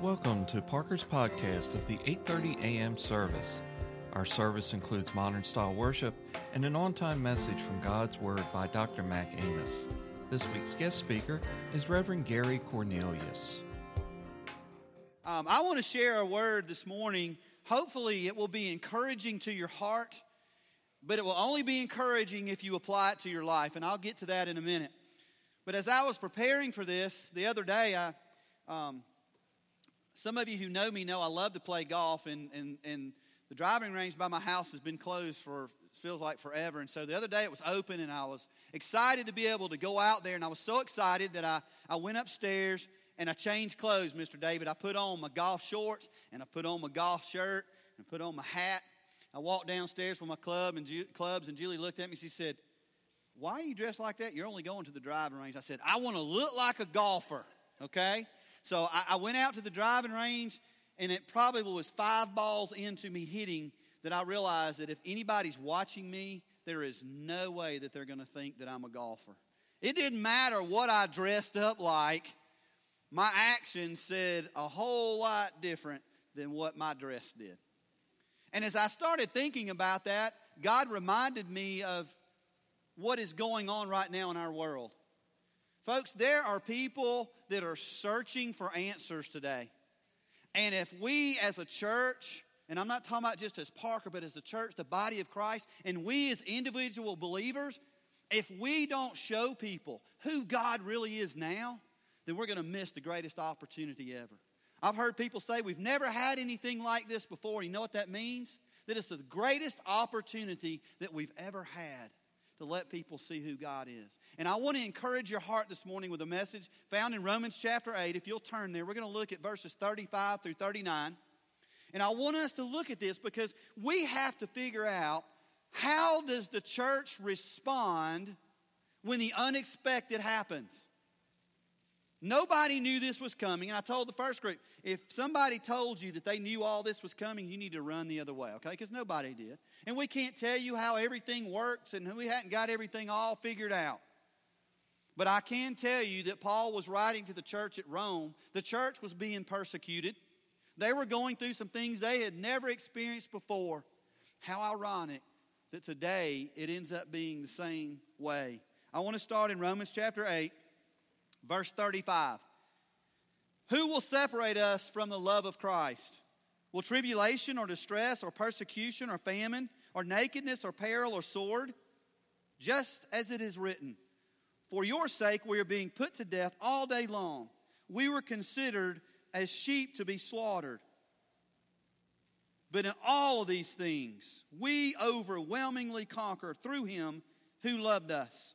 Welcome to Parker's podcast of the 8:30 a.m. service. Our service includes modern style worship and an on-time message from God's Word by Dr. Mac Amos. This week's guest speaker is Reverend Gary Cornelius. Um, I want to share a word this morning. Hopefully, it will be encouraging to your heart, but it will only be encouraging if you apply it to your life, and I'll get to that in a minute. But as I was preparing for this the other day, I, um, some of you who know me know I love to play golf, and, and, and the driving range by my house has been closed for feels like forever. And so the other day it was open, and I was excited to be able to go out there. And I was so excited that I, I went upstairs and I changed clothes, Mr. David. I put on my golf shorts, and I put on my golf shirt, and I put on my hat. I walked downstairs with my club and Ju- clubs, and Julie looked at me. She said, "Why are you dressed like that? You're only going to the driving range." I said, "I want to look like a golfer." Okay, so I, I went out to the driving range, and it probably was five balls into me hitting that I realized that if anybody's watching me, there is no way that they're going to think that I'm a golfer. It didn't matter what I dressed up like my actions said a whole lot different than what my dress did. And as I started thinking about that, God reminded me of what is going on right now in our world. Folks, there are people that are searching for answers today. And if we as a church, and I'm not talking about just as Parker, but as the church, the body of Christ, and we as individual believers, if we don't show people who God really is now, then we're going to miss the greatest opportunity ever. I've heard people say we've never had anything like this before. You know what that means? That it's the greatest opportunity that we've ever had to let people see who God is. And I want to encourage your heart this morning with a message found in Romans chapter 8. If you'll turn there, we're going to look at verses 35 through 39. And I want us to look at this because we have to figure out how does the church respond when the unexpected happens? Nobody knew this was coming. And I told the first group if somebody told you that they knew all this was coming, you need to run the other way, okay? Because nobody did. And we can't tell you how everything works and we hadn't got everything all figured out. But I can tell you that Paul was writing to the church at Rome. The church was being persecuted, they were going through some things they had never experienced before. How ironic that today it ends up being the same way. I want to start in Romans chapter 8 Verse 35 Who will separate us from the love of Christ? Will tribulation or distress or persecution or famine or nakedness or peril or sword? Just as it is written, For your sake we are being put to death all day long. We were considered as sheep to be slaughtered. But in all of these things, we overwhelmingly conquer through him who loved us.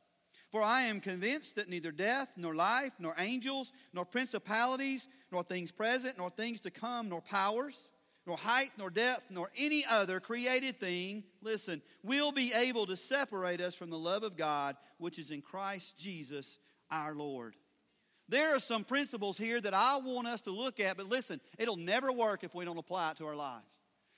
For I am convinced that neither death, nor life, nor angels, nor principalities, nor things present, nor things to come, nor powers, nor height, nor depth, nor any other created thing, listen, will be able to separate us from the love of God which is in Christ Jesus our Lord. There are some principles here that I want us to look at, but listen, it'll never work if we don't apply it to our lives.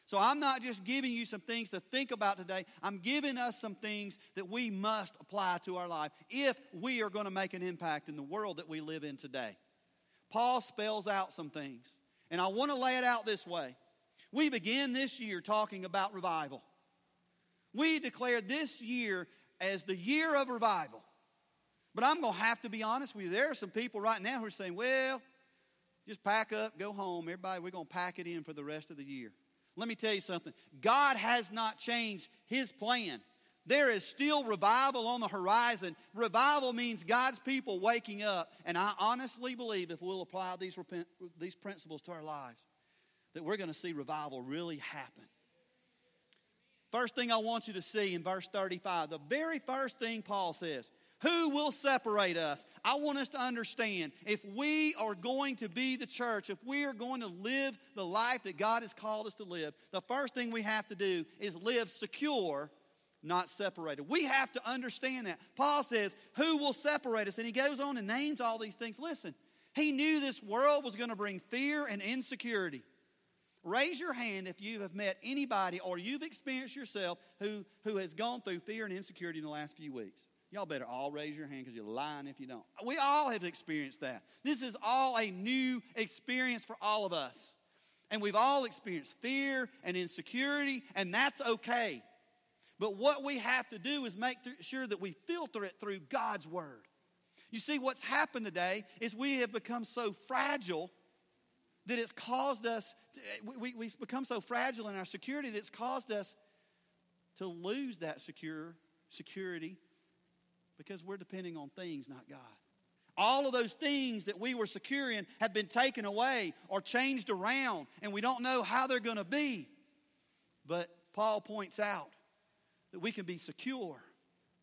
So I'm not just giving you some things to think about today. I'm giving us some things that we must apply to our life if we are going to make an impact in the world that we live in today. Paul spells out some things. And I want to lay it out this way. We begin this year talking about revival. We declare this year as the year of revival. But I'm going to have to be honest with you. There are some people right now who are saying, well, just pack up, go home. Everybody, we're going to pack it in for the rest of the year. Let me tell you something God has not changed His plan. There is still revival on the horizon. Revival means God's people waking up. And I honestly believe if we'll apply these, repent, these principles to our lives, that we're going to see revival really happen. First thing I want you to see in verse 35, the very first thing Paul says who will separate us? I want us to understand if we are going to be the church, if we are going to live the life that God has called us to live, the first thing we have to do is live secure, not separated. We have to understand that. Paul says, Who will separate us? And he goes on and names all these things. Listen, he knew this world was going to bring fear and insecurity. Raise your hand if you have met anybody or you've experienced yourself who, who has gone through fear and insecurity in the last few weeks. Y'all better all raise your hand because you're lying if you don't. We all have experienced that. This is all a new experience for all of us. And we've all experienced fear and insecurity, and that's okay. But what we have to do is make sure that we filter it through God's Word. You see, what's happened today is we have become so fragile that it's caused us, to, eh, we, we've become so fragile in our security that it's caused us to lose that secure security because we're depending on things, not God. All of those things that we were secure in have been taken away or changed around, and we don't know how they're going to be. But Paul points out that we can be secure,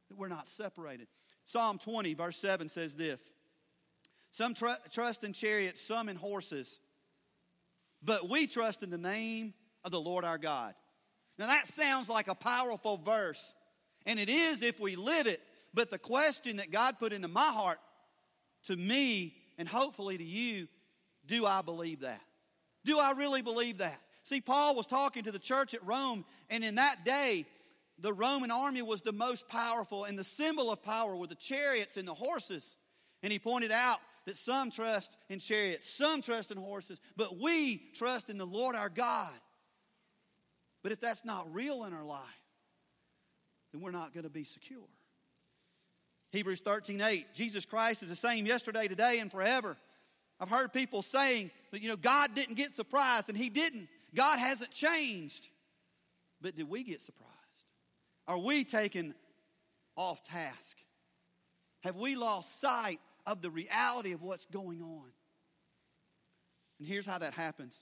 that we're not separated. Psalm 20, verse 7 says this Some tr- trust in chariots, some in horses, but we trust in the name of the Lord our God. Now that sounds like a powerful verse, and it is if we live it. But the question that God put into my heart to me and hopefully to you do I believe that? Do I really believe that? See, Paul was talking to the church at Rome, and in that day, the Roman army was the most powerful, and the symbol of power were the chariots and the horses. And he pointed out that some trust in chariots, some trust in horses, but we trust in the Lord our God. But if that's not real in our life, then we're not going to be secure. Hebrews 13 8, Jesus Christ is the same yesterday, today, and forever. I've heard people saying that, you know, God didn't get surprised, and He didn't. God hasn't changed. But did we get surprised? Are we taken off task? Have we lost sight of the reality of what's going on? And here's how that happens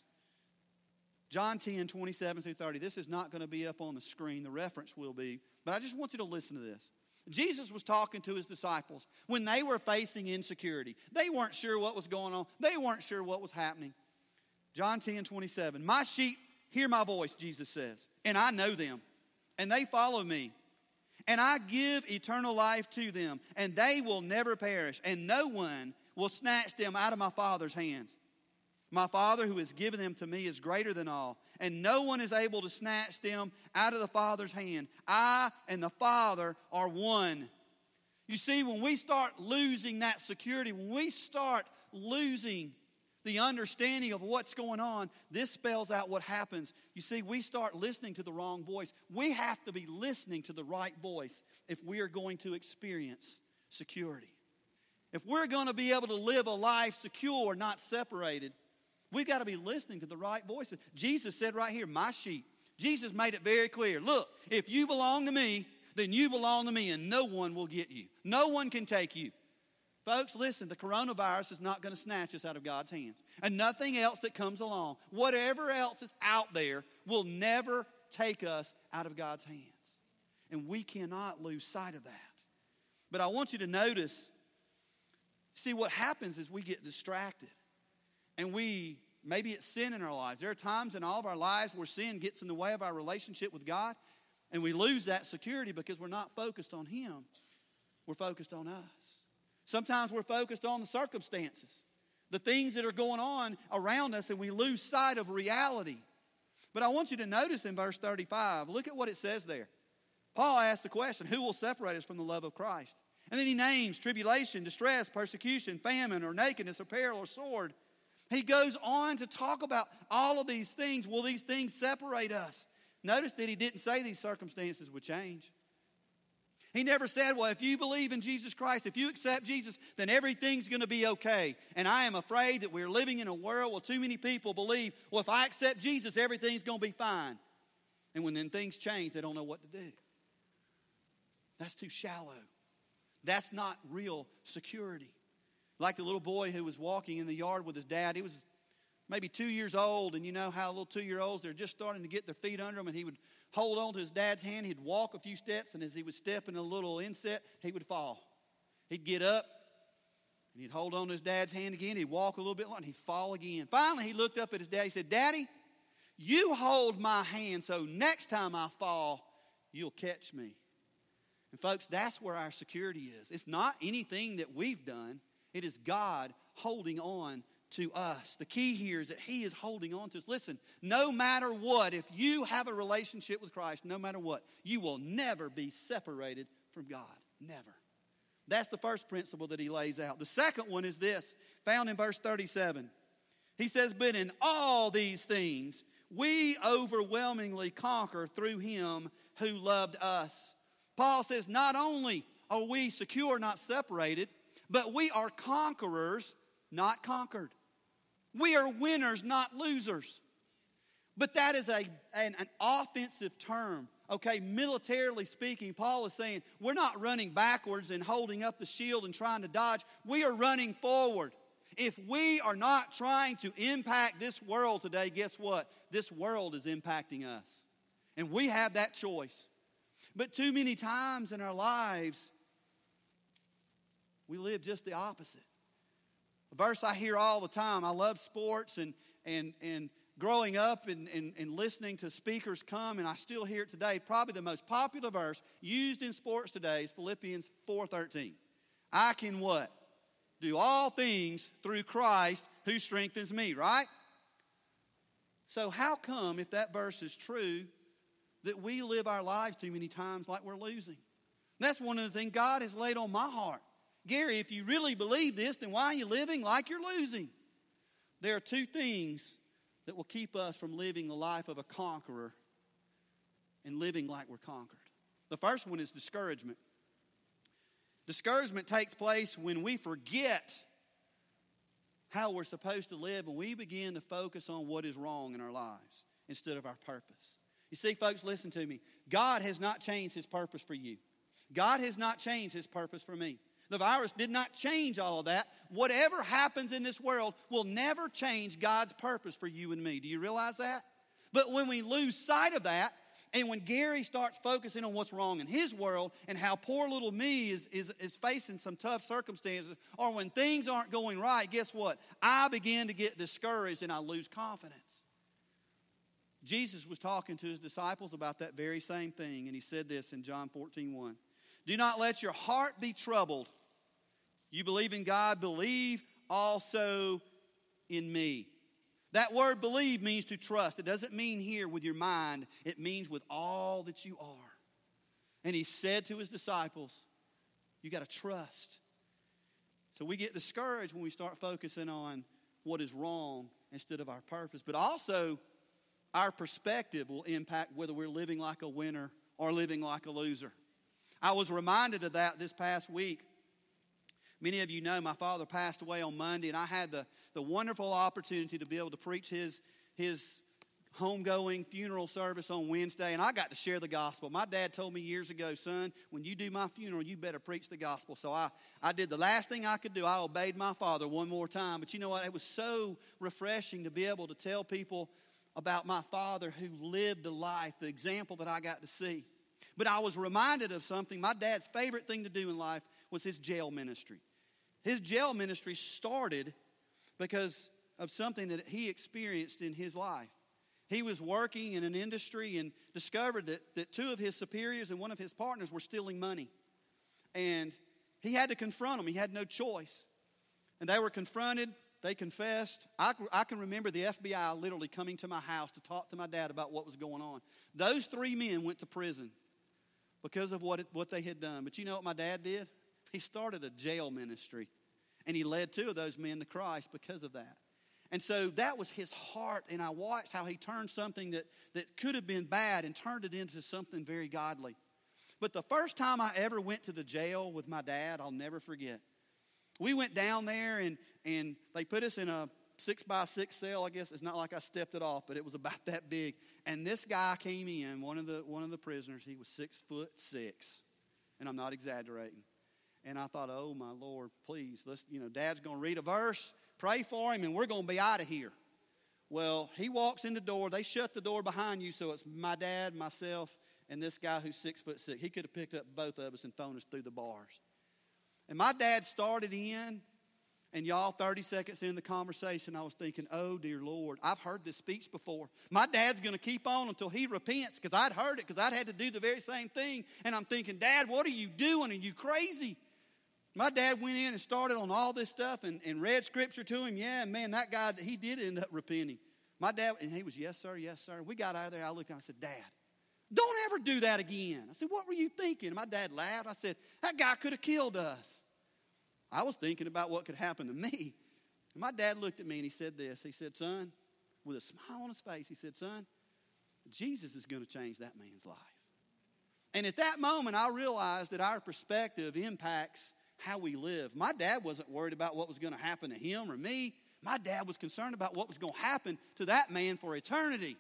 John 10, 27 through 30. This is not going to be up on the screen, the reference will be, but I just want you to listen to this. Jesus was talking to his disciples when they were facing insecurity. They weren't sure what was going on, they weren't sure what was happening. John 10 27. My sheep hear my voice, Jesus says, and I know them, and they follow me. And I give eternal life to them, and they will never perish, and no one will snatch them out of my Father's hands. My Father who has given them to me is greater than all, and no one is able to snatch them out of the Father's hand. I and the Father are one. You see, when we start losing that security, when we start losing the understanding of what's going on, this spells out what happens. You see, we start listening to the wrong voice. We have to be listening to the right voice if we are going to experience security. If we're going to be able to live a life secure, not separated, We've got to be listening to the right voices. Jesus said right here, My sheep. Jesus made it very clear. Look, if you belong to me, then you belong to me, and no one will get you. No one can take you. Folks, listen, the coronavirus is not going to snatch us out of God's hands. And nothing else that comes along, whatever else is out there, will never take us out of God's hands. And we cannot lose sight of that. But I want you to notice see, what happens is we get distracted and we maybe it's sin in our lives. There are times in all of our lives where sin gets in the way of our relationship with God, and we lose that security because we're not focused on Him. We're focused on us. Sometimes we're focused on the circumstances, the things that are going on around us, and we lose sight of reality. But I want you to notice in verse 35, look at what it says there. Paul asks the question, Who will separate us from the love of Christ? And then he names tribulation, distress, persecution, famine, or nakedness, or peril, or sword. He goes on to talk about all of these things. Will these things separate us? Notice that he didn't say these circumstances would change. He never said, Well, if you believe in Jesus Christ, if you accept Jesus, then everything's going to be okay. And I am afraid that we're living in a world where too many people believe, Well, if I accept Jesus, everything's going to be fine. And when then things change, they don't know what to do. That's too shallow. That's not real security. Like the little boy who was walking in the yard with his dad. He was maybe two years old, and you know how little two year olds, they're just starting to get their feet under them, and he would hold on to his dad's hand. He'd walk a few steps, and as he would step in a little inset, he would fall. He'd get up, and he'd hold on to his dad's hand again. He'd walk a little bit and he'd fall again. Finally, he looked up at his dad. He said, Daddy, you hold my hand so next time I fall, you'll catch me. And, folks, that's where our security is. It's not anything that we've done, it is God holding on to us. The key here is that He is holding on to us. Listen, no matter what, if you have a relationship with Christ, no matter what, you will never be separated from God. Never. That's the first principle that he lays out. The second one is this, found in verse 37. He says, But in all these things, we overwhelmingly conquer through him who loved us. Paul says, Not only are we secure, not separated, but we are conquerors, not conquered. We are winners, not losers. But that is a, an, an, offensive term. Okay, militarily speaking, Paul is saying we're not running backwards and holding up the shield and trying to dodge. We are running forward. If we are not trying to impact this world today, guess what? This world is impacting us. And we have that choice. But too many times in our lives, we live just the opposite. A verse I hear all the time. I love sports and, and, and growing up and, and, and listening to speakers come, and I still hear it today. Probably the most popular verse used in sports today is Philippians 4.13. I can what? Do all things through Christ who strengthens me, right? So how come, if that verse is true, that we live our lives too many times like we're losing? That's one of the things God has laid on my heart. Gary, if you really believe this, then why are you living like you're losing? There are two things that will keep us from living the life of a conqueror and living like we're conquered. The first one is discouragement. Discouragement takes place when we forget how we're supposed to live and we begin to focus on what is wrong in our lives instead of our purpose. You see, folks, listen to me. God has not changed his purpose for you. God has not changed his purpose for me. The virus did not change all of that. Whatever happens in this world will never change God's purpose for you and me. Do you realize that? But when we lose sight of that, and when Gary starts focusing on what's wrong in his world and how poor little me is, is, is facing some tough circumstances, or when things aren't going right, guess what? I begin to get discouraged and I lose confidence. Jesus was talking to his disciples about that very same thing, and he said this in John 14 1. Do not let your heart be troubled. You believe in God, believe also in me. That word believe means to trust. It doesn't mean here with your mind, it means with all that you are. And he said to his disciples, You got to trust. So we get discouraged when we start focusing on what is wrong instead of our purpose. But also, our perspective will impact whether we're living like a winner or living like a loser. I was reminded of that this past week. Many of you know my father passed away on Monday, and I had the, the wonderful opportunity to be able to preach his, his homegoing funeral service on Wednesday, and I got to share the gospel. My dad told me years ago, son, when you do my funeral, you better preach the gospel. So I, I did the last thing I could do. I obeyed my father one more time. But you know what? It was so refreshing to be able to tell people about my father who lived the life, the example that I got to see. But I was reminded of something. My dad's favorite thing to do in life was his jail ministry. His jail ministry started because of something that he experienced in his life. He was working in an industry and discovered that, that two of his superiors and one of his partners were stealing money. And he had to confront them, he had no choice. And they were confronted, they confessed. I, I can remember the FBI literally coming to my house to talk to my dad about what was going on. Those three men went to prison because of what, it, what they had done. But you know what my dad did? He started a jail ministry, and he led two of those men to Christ because of that. And so that was his heart, and I watched how he turned something that, that could have been bad and turned it into something very godly. But the first time I ever went to the jail with my dad, I'll never forget. We went down there, and, and they put us in a six by six cell. I guess it's not like I stepped it off, but it was about that big. And this guy came in, one of the one of the prisoners. He was six foot six, and I'm not exaggerating. And I thought, oh my Lord, please, let's, you know, Dad's going to read a verse, pray for him, and we're going to be out of here. Well, he walks in the door. They shut the door behind you, so it's my dad, myself, and this guy who's six foot six. He could have picked up both of us and thrown us through the bars. And my dad started in, and y'all, 30 seconds in the conversation, I was thinking, oh, dear Lord, I've heard this speech before. My dad's going to keep on until he repents because I'd heard it because I'd had to do the very same thing. And I'm thinking, Dad, what are you doing? Are you crazy? My dad went in and started on all this stuff and, and read scripture to him. Yeah, man, that guy, he did end up repenting. My dad, and he was, yes, sir, yes, sir. We got out of there. I looked and I said, Dad, Don't ever do that again. I said, What were you thinking? My dad laughed. I said, That guy could have killed us. I was thinking about what could happen to me. And my dad looked at me and he said this. He said, Son, with a smile on his face, he said, Son, Jesus is going to change that man's life. And at that moment, I realized that our perspective impacts how we live. My dad wasn't worried about what was going to happen to him or me. My dad was concerned about what was going to happen to that man for eternity.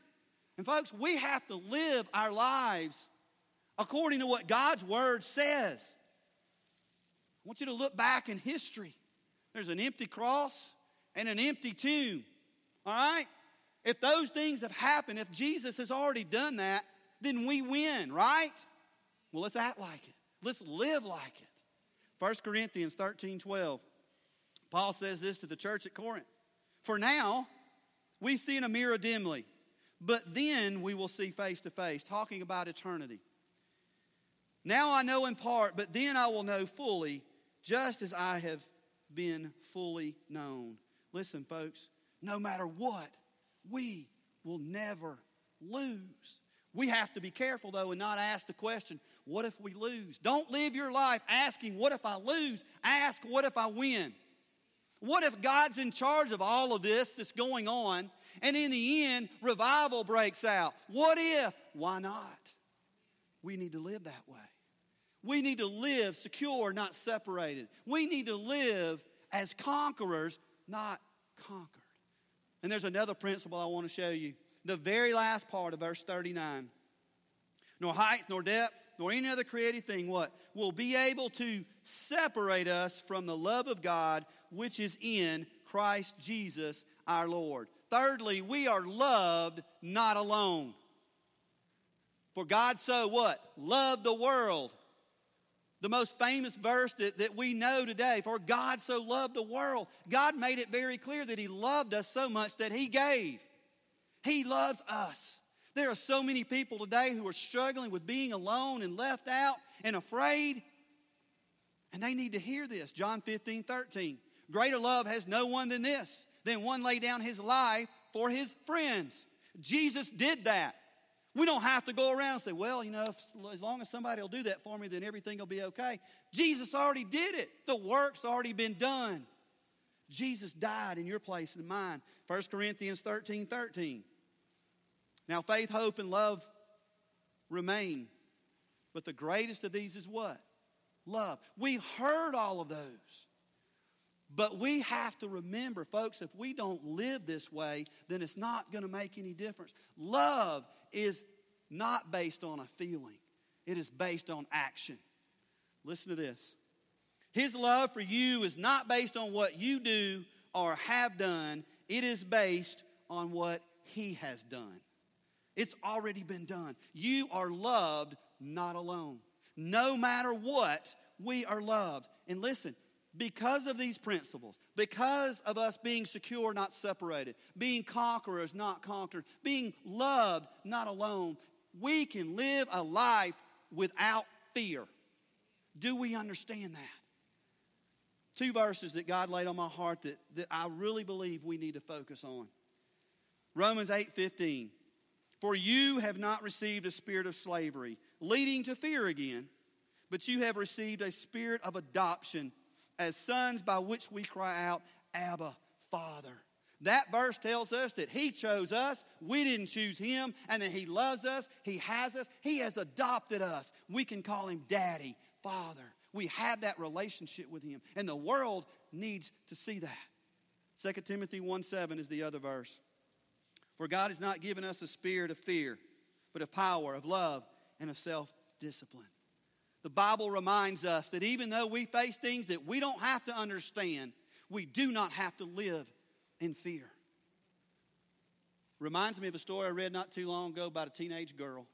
And folks, we have to live our lives according to what God's word says. I want you to look back in history. There's an empty cross and an empty tomb. All right? If those things have happened, if Jesus has already done that, then we win, right? Well, let's act like it. Let's live like it. 1 Corinthians 13 12. Paul says this to the church at Corinth. For now, we see in a mirror dimly but then we will see face to face, talking about eternity. Now I know in part, but then I will know fully, just as I have been fully known. Listen, folks, no matter what, we will never lose. We have to be careful, though, and not ask the question, what if we lose? Don't live your life asking, what if I lose? Ask, what if I win? What if God's in charge of all of this that's going on and in the end, revival breaks out. What if? Why not? We need to live that way. We need to live secure, not separated. We need to live as conquerors, not conquered. And there's another principle I want to show you. The very last part of verse 39. Nor height, nor depth, nor any other created thing, what? Will be able to separate us from the love of God which is in Christ Jesus our Lord. Thirdly, we are loved not alone. For God so what? Loved the world. The most famous verse that, that we know today, for God so loved the world. God made it very clear that He loved us so much that He gave. He loves us. There are so many people today who are struggling with being alone and left out and afraid. And they need to hear this. John 15, 13. Greater love has no one than this than one lay down his life for his friends. Jesus did that. We don't have to go around and say, well, you know, if, as long as somebody will do that for me, then everything will be okay. Jesus already did it. The work's already been done. Jesus died in your place and mine. 1 Corinthians 13 13. Now, faith, hope, and love remain. But the greatest of these is what? Love. We heard all of those. But we have to remember, folks, if we don't live this way, then it's not going to make any difference. Love is not based on a feeling, it is based on action. Listen to this. His love for you is not based on what you do or have done, it is based on what He has done. It's already been done. You are loved, not alone. No matter what, we are loved. And listen, because of these principles, because of us being secure, not separated, being conquerors, not conquered, being loved, not alone, we can live a life without fear. Do we understand that? Two verses that God laid on my heart that, that I really believe we need to focus on. Romans 8 15. For you have not received a spirit of slavery, leading to fear again, but you have received a spirit of adoption as sons by which we cry out, Abba, Father. That verse tells us that He chose us, we didn't choose Him, and that He loves us, He has us, He has adopted us. We can call Him Daddy, Father. We have that relationship with Him, and the world needs to see that. 2 Timothy 1 7 is the other verse. For God has not given us a spirit of fear, but of power, of love, and of self discipline the Bible reminds us that even though we face things that we don't have to understand, we do not have to live in fear. Reminds me of a story I read not too long ago about a teenage girl.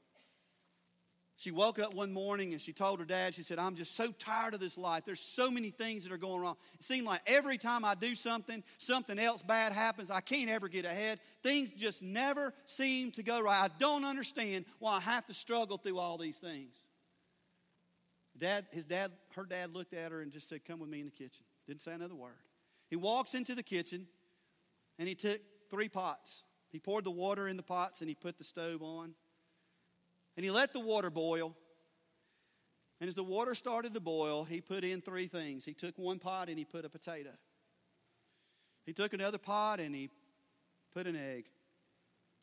She woke up one morning and she told her dad, she said, I'm just so tired of this life. There's so many things that are going wrong. It seemed like every time I do something, something else bad happens. I can't ever get ahead. Things just never seem to go right. I don't understand why I have to struggle through all these things. Dad, his dad, her dad looked at her and just said, Come with me in the kitchen. Didn't say another word. He walks into the kitchen and he took three pots. He poured the water in the pots and he put the stove on. And he let the water boil. And as the water started to boil, he put in three things. He took one pot and he put a potato. He took another pot and he put an egg.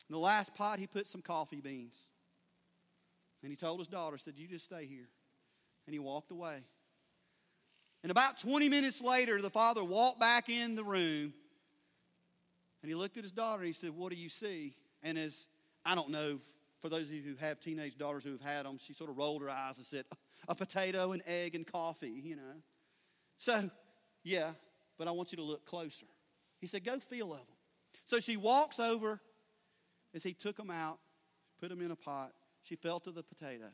In the last pot, he put some coffee beans. And he told his daughter, said, You just stay here. And he walked away. And about 20 minutes later, the father walked back in the room and he looked at his daughter and he said, What do you see? And as I don't know, for those of you who have teenage daughters who have had them, she sort of rolled her eyes and said, A potato, an egg, and coffee, you know. So, yeah, but I want you to look closer. He said, Go feel of them. So she walks over as he took them out, put them in a pot. She felt of the potato.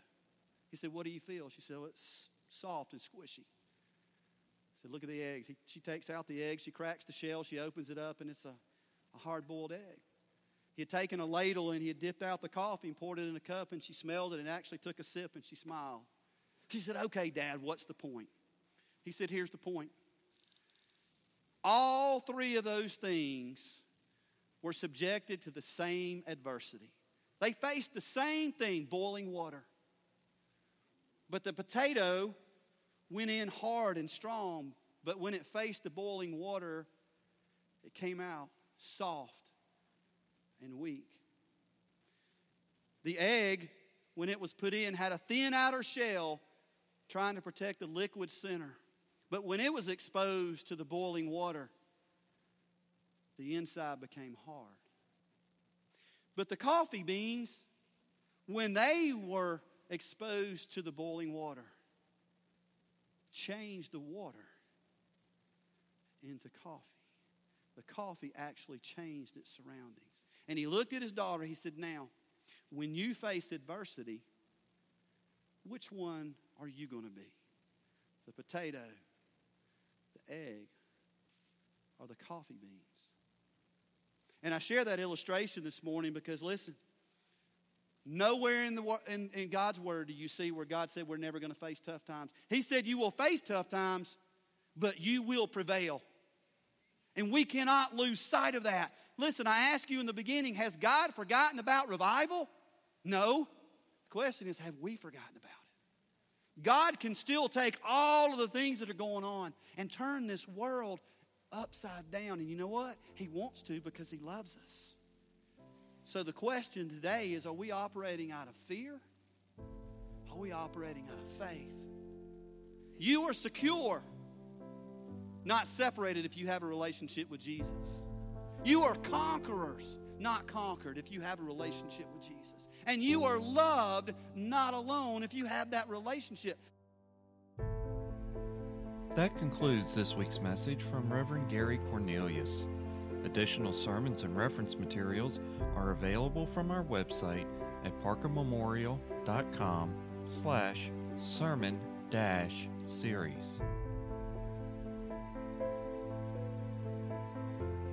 He said, What do you feel? She said, well, It's soft and squishy. He said, Look at the egg. He, she takes out the egg, she cracks the shell, she opens it up, and it's a, a hard boiled egg. He had taken a ladle and he had dipped out the coffee and poured it in a cup, and she smelled it and actually took a sip and she smiled. She said, Okay, Dad, what's the point? He said, Here's the point. All three of those things were subjected to the same adversity. They faced the same thing boiling water. But the potato went in hard and strong, but when it faced the boiling water, it came out soft and weak. The egg, when it was put in, had a thin outer shell trying to protect the liquid center. But when it was exposed to the boiling water, the inside became hard. But the coffee beans, when they were exposed to the boiling water, changed the water into coffee. The coffee actually changed its surroundings. And he looked at his daughter. He said, Now, when you face adversity, which one are you going to be? The potato, the egg, or the coffee beans? And I share that illustration this morning because, listen, nowhere in, the, in, in God's Word do you see where God said we're never going to face tough times. He said you will face tough times, but you will prevail. And we cannot lose sight of that. Listen, I asked you in the beginning has God forgotten about revival? No. The question is have we forgotten about it? God can still take all of the things that are going on and turn this world upside down. And you know what? He wants to because He loves us. So the question today is are we operating out of fear? Are we operating out of faith? You are secure, not separated if you have a relationship with Jesus. You are conquerors, not conquered if you have a relationship with Jesus. And you are loved, not alone if you have that relationship. That concludes this week's message from Reverend Gary Cornelius. Additional sermons and reference materials are available from our website at parkermemorial.com slash sermon dash series.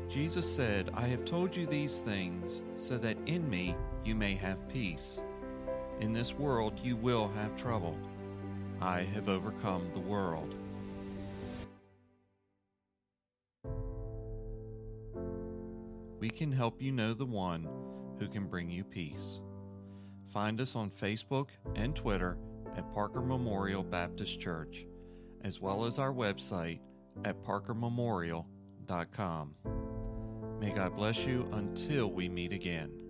Jesus said, I have told you these things so that in me you may have peace. In this world you will have trouble. I have overcome the world. we can help you know the one who can bring you peace. Find us on Facebook and Twitter at Parker Memorial Baptist Church, as well as our website at parkermemorial.com. May God bless you until we meet again.